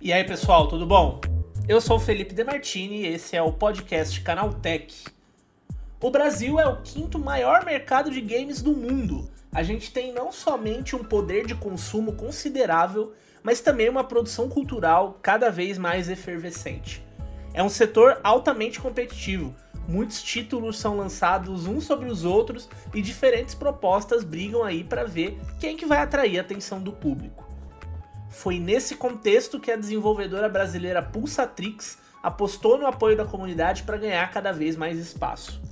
E aí, pessoal, tudo bom? Eu sou o Felipe Demartini e esse é o podcast Canaltech. O Brasil é o quinto maior mercado de games do mundo. A gente tem não somente um poder de consumo considerável, mas também uma produção cultural cada vez mais efervescente. É um setor altamente competitivo. Muitos títulos são lançados uns sobre os outros e diferentes propostas brigam aí para ver quem que vai atrair a atenção do público. Foi nesse contexto que a desenvolvedora brasileira Pulsatrix apostou no apoio da comunidade para ganhar cada vez mais espaço.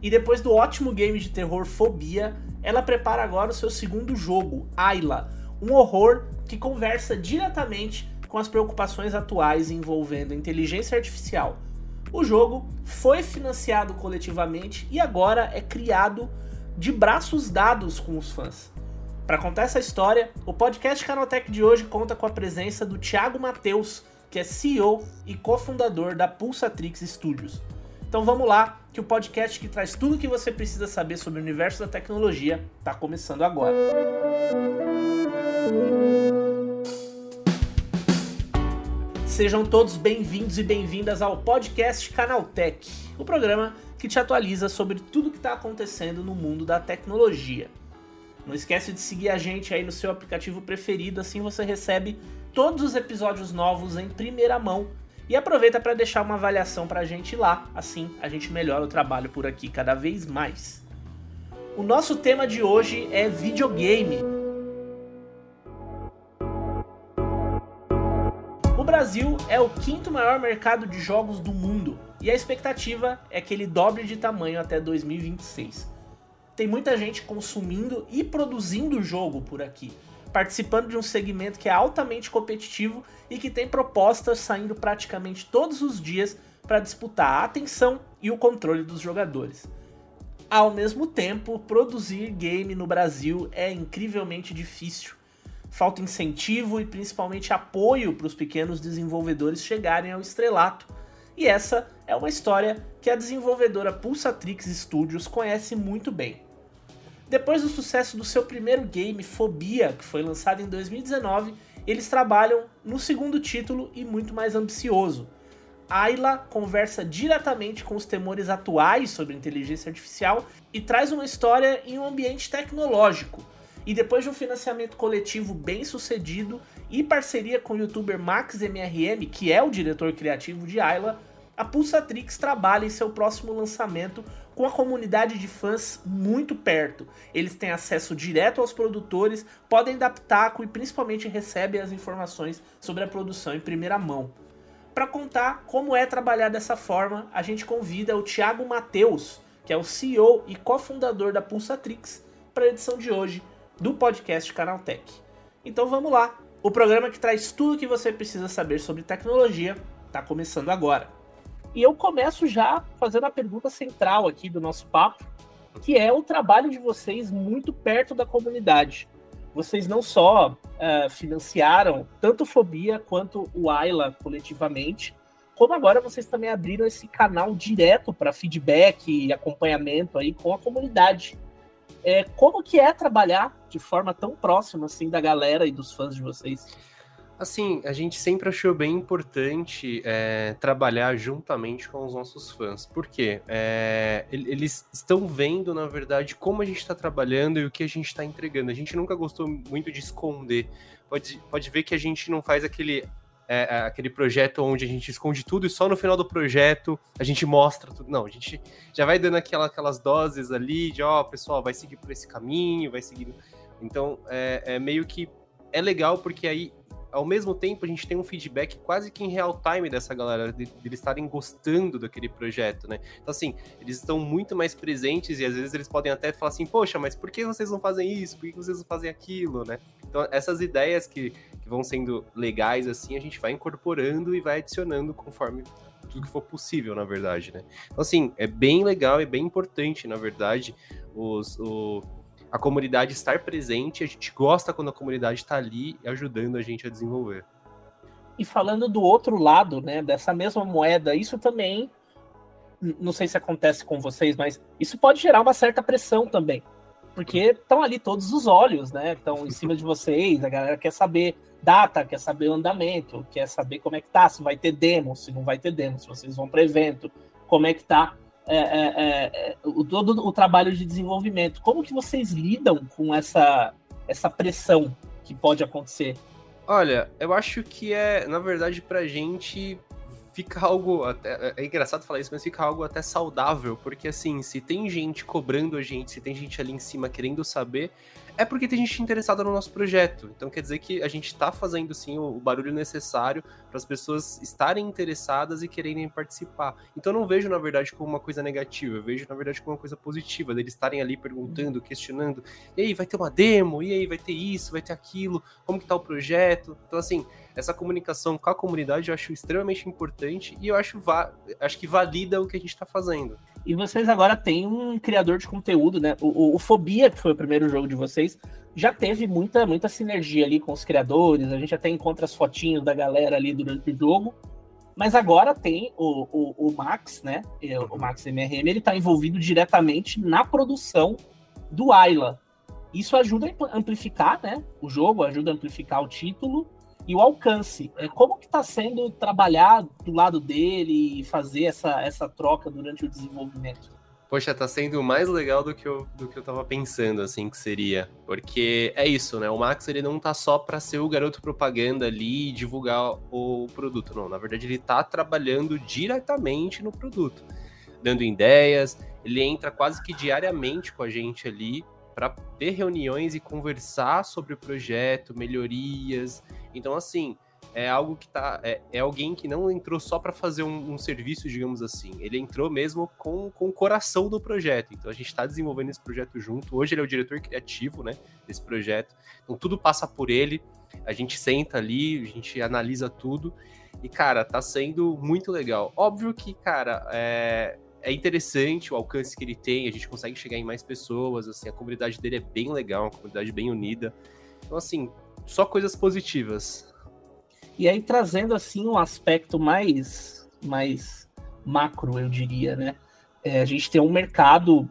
E depois do ótimo game de terror Fobia, ela prepara agora o seu segundo jogo, Ayla, um horror que conversa diretamente com as preocupações atuais envolvendo inteligência artificial. O jogo foi financiado coletivamente e agora é criado de braços dados com os fãs. Para contar essa história, o podcast Canotech de hoje conta com a presença do Thiago Mateus, que é CEO e cofundador da Pulsatrix Studios. Então vamos lá, que o podcast que traz tudo o que você precisa saber sobre o universo da tecnologia está começando agora. Sejam todos bem-vindos e bem-vindas ao podcast Canaltech, o programa que te atualiza sobre tudo o que está acontecendo no mundo da tecnologia. Não esquece de seguir a gente aí no seu aplicativo preferido, assim você recebe todos os episódios novos em primeira mão. E aproveita para deixar uma avaliação para a gente lá, assim a gente melhora o trabalho por aqui cada vez mais. O nosso tema de hoje é videogame. Brasil é o quinto maior mercado de jogos do mundo e a expectativa é que ele dobre de tamanho até 2026 tem muita gente consumindo e produzindo jogo por aqui, participando de um segmento que é altamente competitivo e que tem propostas saindo praticamente todos os dias para disputar a atenção e o controle dos jogadores. Ao mesmo tempo, produzir game no Brasil é incrivelmente difícil. Falta incentivo e principalmente apoio para os pequenos desenvolvedores chegarem ao estrelato. E essa é uma história que a desenvolvedora Pulsatrix Studios conhece muito bem. Depois do sucesso do seu primeiro game, Fobia, que foi lançado em 2019, eles trabalham no segundo título e muito mais ambicioso. Ayla conversa diretamente com os temores atuais sobre inteligência artificial e traz uma história em um ambiente tecnológico. E depois de um financiamento coletivo bem sucedido e parceria com o youtuber MaxMRM, que é o diretor criativo de Ayla, a Pulsatrix trabalha em seu próximo lançamento com a comunidade de fãs muito perto. Eles têm acesso direto aos produtores, podem dar pitaco e principalmente recebem as informações sobre a produção em primeira mão. Para contar como é trabalhar dessa forma, a gente convida o Thiago Mateus, que é o CEO e cofundador da Pulsatrix, para a edição de hoje do podcast Canaltech. Então vamos lá. O programa que traz tudo o que você precisa saber sobre tecnologia está começando agora. E eu começo já fazendo a pergunta central aqui do nosso papo, que é o trabalho de vocês muito perto da comunidade. Vocês não só uh, financiaram tanto Fobia quanto o Ayla coletivamente, como agora vocês também abriram esse canal direto para feedback e acompanhamento aí com a comunidade. É, como que é trabalhar de forma tão próxima assim da galera e dos fãs de vocês? Assim, a gente sempre achou bem importante é, trabalhar juntamente com os nossos fãs. Por quê? É, eles estão vendo, na verdade, como a gente está trabalhando e o que a gente está entregando. A gente nunca gostou muito de esconder. Pode, pode ver que a gente não faz aquele, é, é aquele projeto onde a gente esconde tudo e só no final do projeto a gente mostra tudo. Não, a gente já vai dando aquela, aquelas doses ali de, ó, oh, pessoal, vai seguir por esse caminho, vai seguir. Então, é, é meio que é legal porque aí ao mesmo tempo a gente tem um feedback quase que em real time dessa galera, de, de eles estarem gostando daquele projeto, né? Então, assim, eles estão muito mais presentes e às vezes eles podem até falar assim, poxa, mas por que vocês não fazem isso? Por que vocês não fazem aquilo, né? Então, essas ideias que, que vão sendo legais, assim, a gente vai incorporando e vai adicionando conforme tudo que for possível, na verdade, né? Então, assim, é bem legal e bem importante, na verdade, os, o, a comunidade estar presente, a gente gosta quando a comunidade está ali ajudando a gente a desenvolver. E falando do outro lado, né, dessa mesma moeda, isso também, não sei se acontece com vocês, mas isso pode gerar uma certa pressão também. porque estão ali todos os olhos, né? Estão em cima de vocês, a galera quer saber data, quer saber o andamento, quer saber como é que tá, se vai ter demo, se não vai ter demo, se vocês vão para evento, como é que tá é, é, é, o, todo o trabalho de desenvolvimento. Como que vocês lidam com essa, essa pressão que pode acontecer? Olha, eu acho que é, na verdade, pra gente fica algo até é engraçado falar isso, mas fica algo até saudável, porque assim, se tem gente cobrando a gente, se tem gente ali em cima querendo saber, é porque tem gente interessada no nosso projeto. Então quer dizer que a gente está fazendo sim o, barulho necessário para as pessoas estarem interessadas e quererem participar. Então eu não vejo na verdade como uma coisa negativa, eu vejo na verdade como uma coisa positiva, deles estarem ali perguntando, questionando, e aí vai ter uma demo, e aí vai ter isso, vai ter aquilo, como que tá o projeto. Então assim, essa comunicação com a comunidade eu acho extremamente importante e eu acho, acho que valida o que a gente está fazendo. E vocês agora têm um criador de conteúdo, né? O, o, Fobia, que foi o primeiro jogo de vocês, já teve muita, muita sinergia ali com os criadores. A gente até encontra as fotinhos da galera ali durante o jogo. Mas agora tem o, o, o Max, né? O Max MRM, ele está envolvido diretamente na produção do Ayla. Isso ajuda a amplificar né, o jogo, ajuda a amplificar o título e o alcance. É, como que está sendo trabalhar do lado dele e fazer essa, essa troca durante o desenvolvimento? Poxa, tá sendo mais legal do que eu, do que eu tava pensando, assim, que seria. Porque é isso, né? O Max, ele não tá só para ser o garoto propaganda ali e divulgar o produto, não. Na verdade, ele tá trabalhando diretamente no produto. Dando ideias, ele entra quase que diariamente com a gente ali para ter reuniões e conversar sobre o projeto, melhorias. Então, assim, é algo que tá. É, é alguém que não entrou só para fazer um, um, serviço, digamos assim. Ele entrou mesmo com, com o coração do projeto. Então a gente está desenvolvendo esse projeto junto. Hoje ele é o diretor criativo, né? Desse projeto. Então tudo passa por ele. A gente senta ali, a gente analisa tudo. E, cara, tá sendo muito legal. Óbvio que, cara, é, é interessante o alcance que ele tem, a gente consegue chegar em mais pessoas, assim, a comunidade dele é bem legal, uma comunidade bem unida. Então, assim, só coisas positivas. E aí, trazendo, assim, um aspecto mais, mais macro, eu diria, né? É, a gente tem um mercado,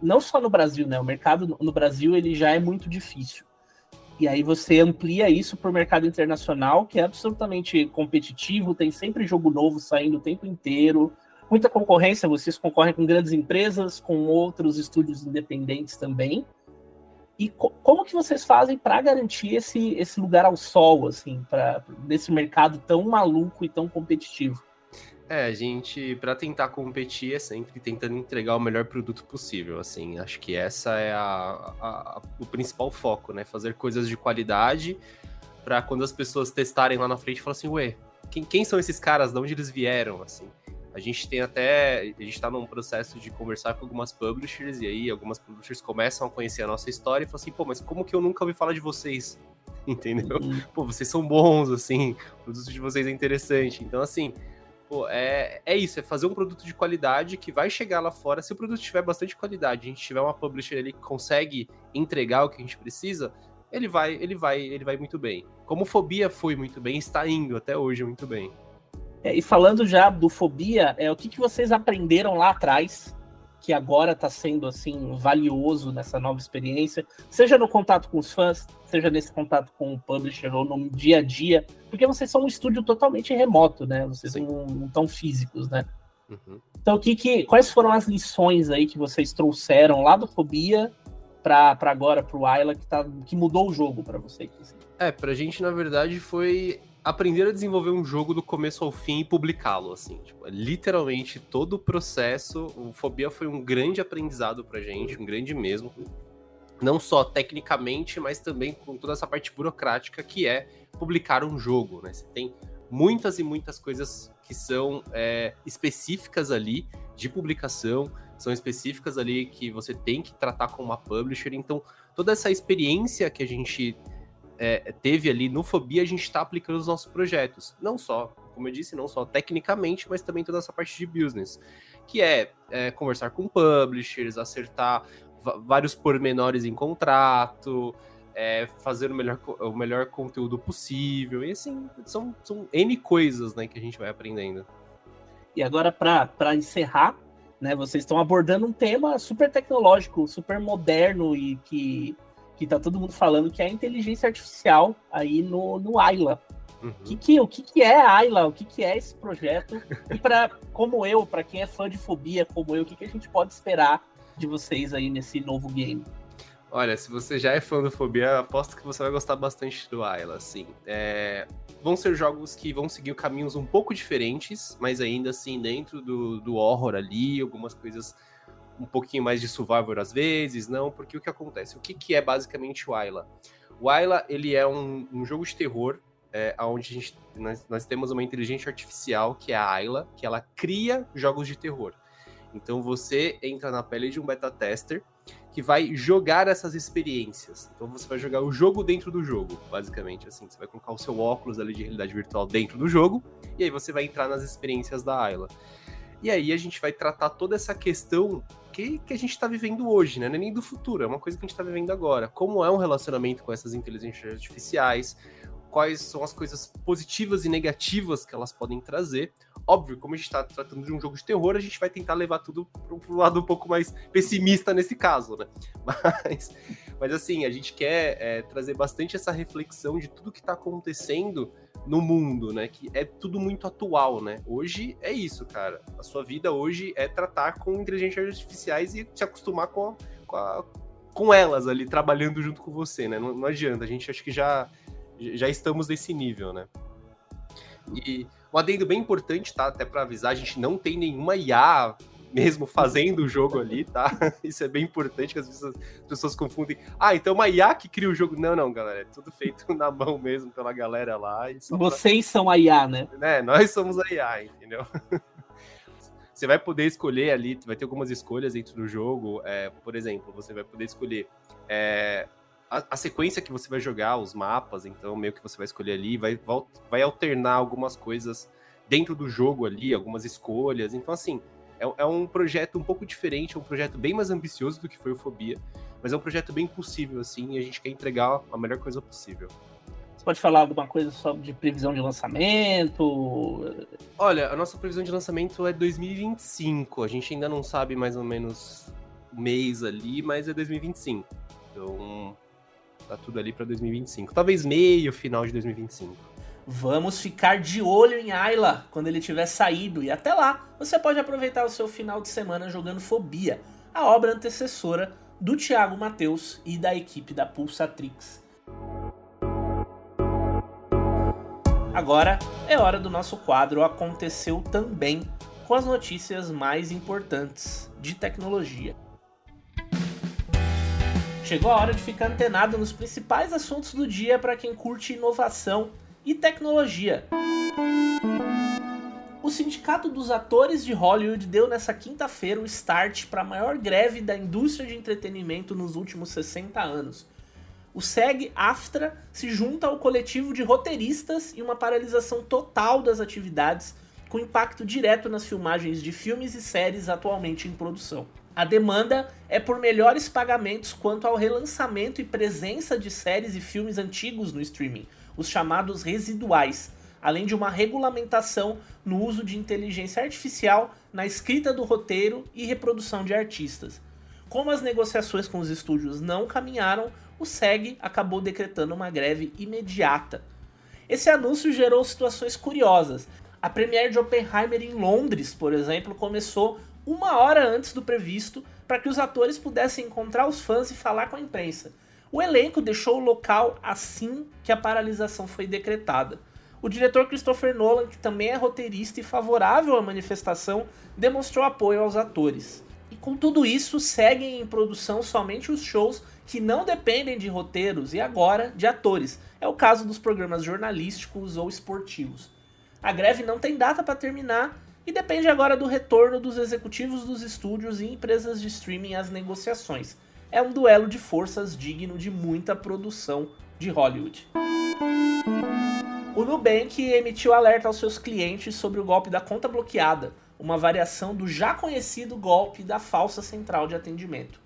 não só no Brasil, né? O mercado no Brasil, ele já é muito difícil. E aí você amplia isso para o mercado internacional, que é absolutamente competitivo, tem sempre jogo novo saindo o tempo inteiro, muita concorrência, vocês concorrem com grandes empresas, com outros estúdios independentes também. E co como que vocês fazem para garantir esse, esse lugar ao sol, assim, para nesse mercado tão maluco e tão competitivo? É, a gente, para tentar competir, é sempre tentando entregar o melhor produto possível, assim. Acho que essa é a, a, a, o principal foco, né? Fazer coisas de qualidade para quando as pessoas testarem lá na frente, falar assim, ué, quem, quem são esses caras? De onde eles vieram, assim? A gente tem até. A gente está num processo de conversar com algumas publishers, e aí algumas publishers começam a conhecer a nossa história e falam assim, pô, mas como que eu nunca ouvi falar de vocês? Entendeu? Uhum. Pô, vocês são bons, assim, o produto de vocês é interessante. Então, assim, pô, é, é isso, é fazer um produto de qualidade que vai chegar lá fora. Se o produto tiver bastante qualidade, a gente tiver uma publisher ali que consegue entregar o que a gente precisa, ele vai, ele vai, ele vai muito bem. Como Fobia foi muito bem, está indo até hoje muito bem. É, e falando já do Fobia, é, o que, que vocês aprenderam lá atrás que agora está sendo assim valioso nessa nova experiência, seja no contato com os fãs, seja nesse contato com o publisher ou no dia a dia, porque vocês são um estúdio totalmente remoto, né? Vocês não estão físicos, né? Uhum. Então, o que, que, quais foram as lições aí que vocês trouxeram lá do Fobia para agora para o Ayla que, tá, que mudou o jogo para vocês? Assim? É, para a gente na verdade foi aprender a desenvolver um jogo do começo ao fim e publicá-lo, assim. Tipo, literalmente, todo o processo, o Fobia foi um grande aprendizado pra gente, um grande mesmo. Não só tecnicamente, mas também com toda essa parte burocrática que é publicar um jogo, né? Você tem muitas e muitas coisas que são é, específicas ali de publicação, são específicas ali que você tem que tratar com uma publisher. Então, toda essa experiência que a gente é, teve ali no Fobia, a gente está aplicando nos nossos projetos. Não só, como eu disse, não só tecnicamente, mas também toda essa parte de business. Que é, é conversar com publishers, acertar vários pormenores em contrato, é, fazer o melhor, o melhor conteúdo possível. E assim, são, são N coisas né, que a gente vai aprendendo. E agora, para encerrar, Né? Vocês estão abordando um tema super tecnológico, super moderno e que, que tá todo mundo falando que é a inteligência artificial aí no, no Ayla. Uhum. Que que, o que, que é a Ayla? O que, que é esse projeto? E para como eu, para quem é fã de fobia como eu, o que, que a gente pode esperar de vocês aí nesse novo game? Olha, se você já é fã do Fobia, aposto que você vai gostar bastante do Ayla, assim. É... Vão ser jogos que vão seguir caminhos um pouco diferentes, mas ainda assim dentro do, do horror ali, algumas coisas um pouquinho mais de survivor às vezes, não, porque o que acontece? O que, que é basicamente o Ayla? O Ayla, ele é um, um jogo de terror, é, onde gente, nós, nós temos uma inteligência artificial, que é a Ayla, que ela cria jogos de terror. Então você entra na pele de um beta tester, que vai jogar essas experiências. Então você vai jogar o jogo dentro do jogo, basicamente assim. Você vai colocar o seu óculos ali de realidade virtual dentro do jogo, e aí você vai entrar nas experiências da Ayla. E aí a gente vai tratar toda essa questão que, que a gente está vivendo hoje, né? Não é nem do futuro, é uma coisa que a gente está vivendo agora. Como é um relacionamento com essas inteligências artificiais, quais são as coisas positivas e negativas que elas podem trazer. Óbvio, como a gente está tratando de um jogo de terror, a gente vai tentar levar tudo para um lado um pouco mais pessimista nesse caso, né? Mas, mas assim, a gente quer é, trazer bastante essa reflexão de tudo que está acontecendo no mundo, né? Que é tudo muito atual, né? Hoje é isso, cara. A sua vida hoje é tratar com inteligências artificiais e se acostumar com, a, com, a, com elas ali, trabalhando junto com você, né? Não, não adianta, a gente acho que já, já estamos nesse nível, né? E um adendo bem importante, tá? Até para avisar, a gente não tem nenhuma IA mesmo fazendo o jogo ali, tá? Isso é bem importante, que as pessoas, as pessoas confundem. Ah, então uma IA que cria o jogo. Não, não, galera, é tudo feito na mão mesmo pela galera lá. Vocês pra... são a IA, né? né? Nós somos a IA, entendeu? Você vai poder escolher ali, vai ter algumas escolhas dentro do jogo. É, por exemplo, você vai poder escolher é, a, a, sequência que você vai jogar, os mapas, então meio que você vai escolher ali, vai, vai alternar algumas coisas dentro do jogo ali, algumas escolhas. Então, assim, é, é, um projeto um pouco diferente, é um projeto bem mais ambicioso do que foi o Fobia, mas é um projeto bem possível, assim, e a gente quer entregar a melhor coisa possível. Você pode falar alguma coisa sobre previsão de lançamento? Olha, a nossa previsão de lançamento é 2025. A gente ainda não sabe mais ou menos o mês ali, mas é 2025. Então, Tá tudo ali para 2025. Talvez meio, final de 2025. Vamos ficar de olho em Ayla quando ele tiver saído. E até lá, você pode aproveitar o seu final de semana jogando Fobia, a obra antecessora do Thiago Matheus e da equipe da Pulsatrix. Agora é hora do nosso quadro Aconteceu Também, com as notícias mais importantes de tecnologia. Chegou a hora de ficar antenado nos principais assuntos do dia para quem curte inovação e tecnologia. O Sindicato dos Atores de Hollywood deu nessa quinta-feira o start para a maior greve da indústria de entretenimento nos últimos 60 anos. O SEG-AFTRA se junta ao coletivo de roteiristas e uma paralisação total das atividades, com impacto direto nas filmagens de filmes e séries atualmente em produção. A demanda é por melhores pagamentos quanto ao relançamento e presença de séries e filmes antigos no streaming, os chamados residuais, além de uma regulamentação no uso de inteligência artificial na escrita do roteiro e reprodução de artistas. Como as negociações com os estúdios não caminharam, o SEG acabou decretando uma greve imediata. Esse anúncio gerou situações curiosas. A premiere de Oppenheimer em Londres, por exemplo, começou uma hora antes do previsto para que os atores pudessem encontrar os fãs e falar com a imprensa. O elenco deixou o local assim que a paralisação foi decretada. O diretor Christopher Nolan, que também é roteirista e favorável à manifestação, demonstrou apoio aos atores. E com tudo isso, seguem em produção somente os shows que não dependem de roteiros e agora de atores. É o caso dos programas jornalísticos ou esportivos. A greve não tem data para terminar e depende agora do retorno dos executivos dos estúdios e empresas de streaming às negociações. É um duelo de forças digno de muita produção de Hollywood. O Nubank emitiu alerta aos seus clientes sobre o golpe da conta bloqueada, uma variação do já conhecido golpe da falsa central de atendimento.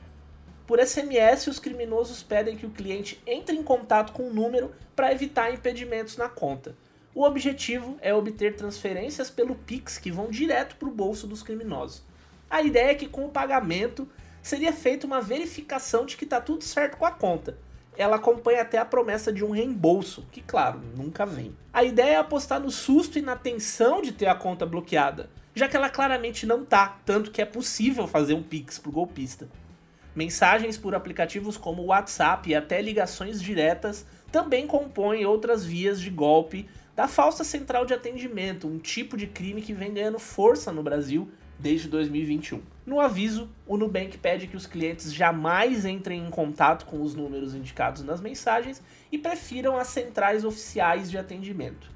Por SMS, os criminosos pedem que o cliente entre em contato com o número para evitar impedimentos na conta. O objetivo é obter transferências pelo Pix que vão direto para o bolso dos criminosos. A ideia é que com o pagamento seria feita uma verificação de que está tudo certo com a conta. Ela acompanha até a promessa de um reembolso, que claro, nunca vem. A ideia é apostar no susto e na tensão de ter a conta bloqueada, já que ela claramente não tá, tanto que é possível fazer um pix pro golpista. Mensagens por aplicativos como WhatsApp e até ligações diretas também compõem outras vias de golpe da falsa central de atendimento, um tipo de crime que vem ganhando força no Brasil desde 2021. No aviso, o Nubank pede que os clientes jamais entrem em contato com os números indicados nas mensagens e prefiram as centrais oficiais de atendimento.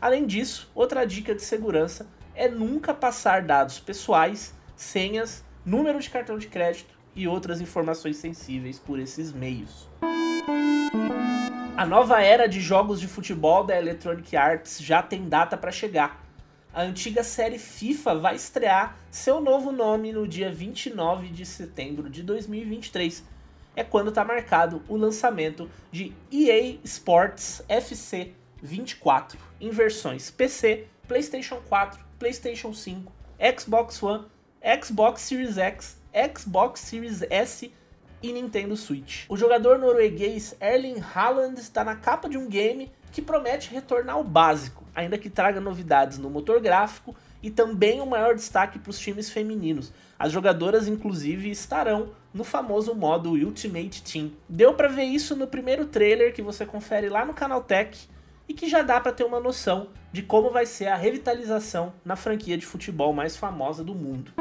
Além disso, outra dica de segurança é nunca passar dados pessoais, senhas, número de cartão de crédito e outras informações sensíveis por esses meios. A nova era de jogos de futebol da Electronic Arts já tem data para chegar. A antiga série FIFA vai estrear seu novo nome no dia 29 de setembro de 2023. É quando está marcado o lançamento de EA Sports FC 24 em versões PC, PlayStation 4, PlayStation 5, Xbox One, Xbox Series X, Xbox Series S e Nintendo Switch. O jogador norueguês Erling Haaland está na capa de um game que promete retornar ao básico, ainda que traga novidades no motor gráfico e também um maior destaque para os times femininos. As jogadoras, inclusive, estarão no famoso modo Ultimate Team. Deu para ver isso no primeiro trailer que você confere lá no canal Tech e que já dá para ter uma noção de como vai ser a revitalização na franquia de futebol mais famosa do mundo.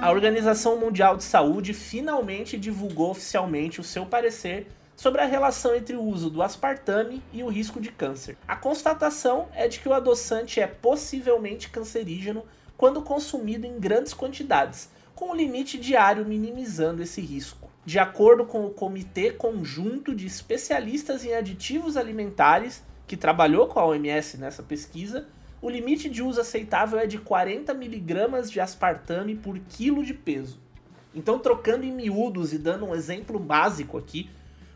A Organização Mundial de Saúde finalmente divulgou oficialmente o seu parecer sobre a relação entre o uso do aspartame e o risco de câncer. A constatação é de que o adoçante é possivelmente cancerígeno quando consumido em grandes quantidades, com o limite diário minimizando esse risco. De acordo com o Comitê Conjunto de Especialistas em Aditivos Alimentares, que trabalhou com a OMS nessa pesquisa, o limite de uso aceitável é de 40 miligramas de aspartame por quilo de peso. Então, trocando em miúdos e dando um exemplo básico aqui,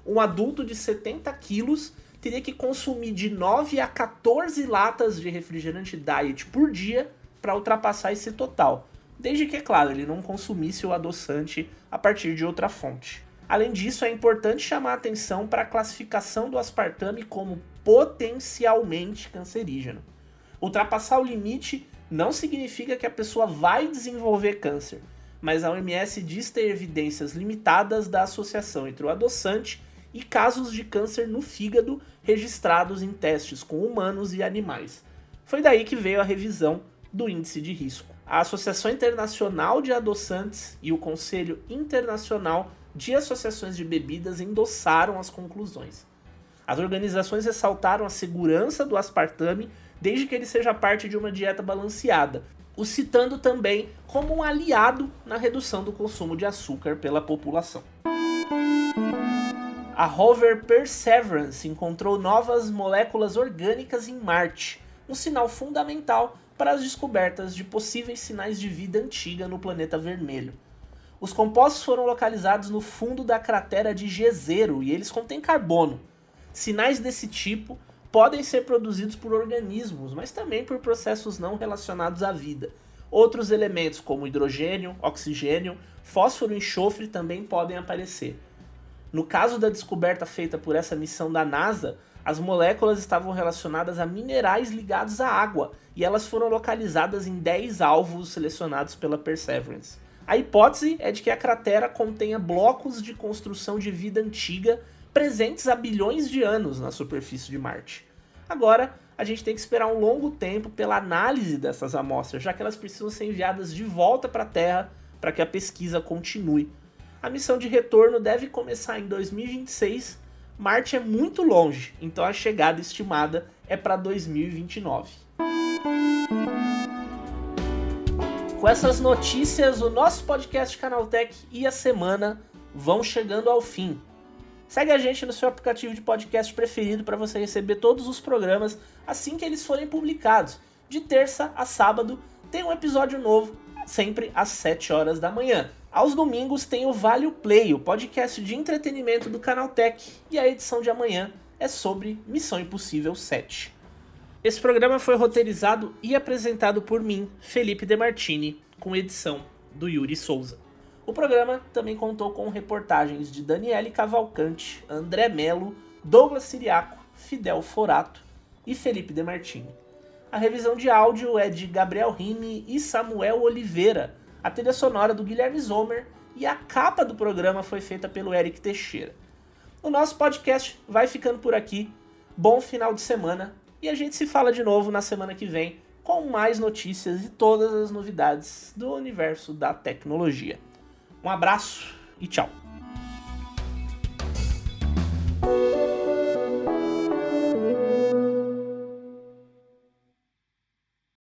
um adulto de 70 quilos teria que consumir de 9 a 14 latas de refrigerante diet por dia para ultrapassar esse total, desde que, é claro, ele não consumisse o adoçante a partir de outra fonte. Além disso, é importante chamar atenção para a classificação do aspartame como potencialmente cancerígeno. Ultrapassar o limite não significa que a pessoa vai desenvolver câncer, mas a OMS diz ter evidências limitadas da associação entre o adoçante e casos de câncer no fígado registrados em testes com humanos e animais. Foi daí que veio a revisão do índice de risco. A Associação Internacional de Adoçantes e o Conselho Internacional de Associações de Bebidas endossaram as conclusões. As organizações ressaltaram a segurança do aspartame desde que ele seja parte de uma dieta balanceada, o citando também como um aliado na redução do consumo de açúcar pela população. A rover Perseverance encontrou novas moléculas orgânicas em Marte, um sinal fundamental para as descobertas de possíveis sinais de vida antiga no planeta vermelho. Os compostos foram localizados no fundo da cratera de Jezero e eles contêm carbono. Sinais desse tipo podem ser produzidos por organismos, mas também por processos não relacionados à vida. Outros elementos, como hidrogênio, oxigênio, fósforo e enxofre, também podem aparecer. No caso da descoberta feita por essa missão da NASA, as moléculas estavam relacionadas a minerais ligados à água e elas foram localizadas em 10 alvos selecionados pela Perseverance. A hipótese é de que a cratera contenha blocos de construção de vida antiga presentes há bilhões de anos na superfície de Marte. Agora, a gente tem que esperar um longo tempo pela análise dessas amostras, já que elas precisam ser enviadas de volta para a Terra para que a pesquisa continue. A missão de retorno deve começar em 2026. Marte é muito longe, então a chegada estimada é para 2029. Com essas notícias, o nosso podcast Canaltech e a semana vão chegando ao fim. Segue a gente no seu aplicativo de podcast preferido para você receber todos os programas assim que eles forem publicados. De terça a sábado tem um episódio novo, sempre às 7 horas da manhã. Aos domingos tem o Vale Play, o podcast de entretenimento do Canal Tech, e a edição de amanhã é sobre Missão Impossível 7. Esse programa foi roteirizado e apresentado por mim, Felipe Demartini, com edição do Yuri Souza. O programa também contou com reportagens de Daniele Cavalcante, André Melo, Douglas Siriaco, Fidel Forato e Felipe Demartini. A revisão de áudio é de Gabriel Rime e Samuel Oliveira, a trilha sonora do Guilherme Zomer e a capa do programa foi feita pelo Eric Teixeira. O nosso podcast vai ficando por aqui. Bom final de semana e a gente se fala de novo na semana que vem com mais notícias e todas as novidades do universo da tecnologia. Um abraço e tchau!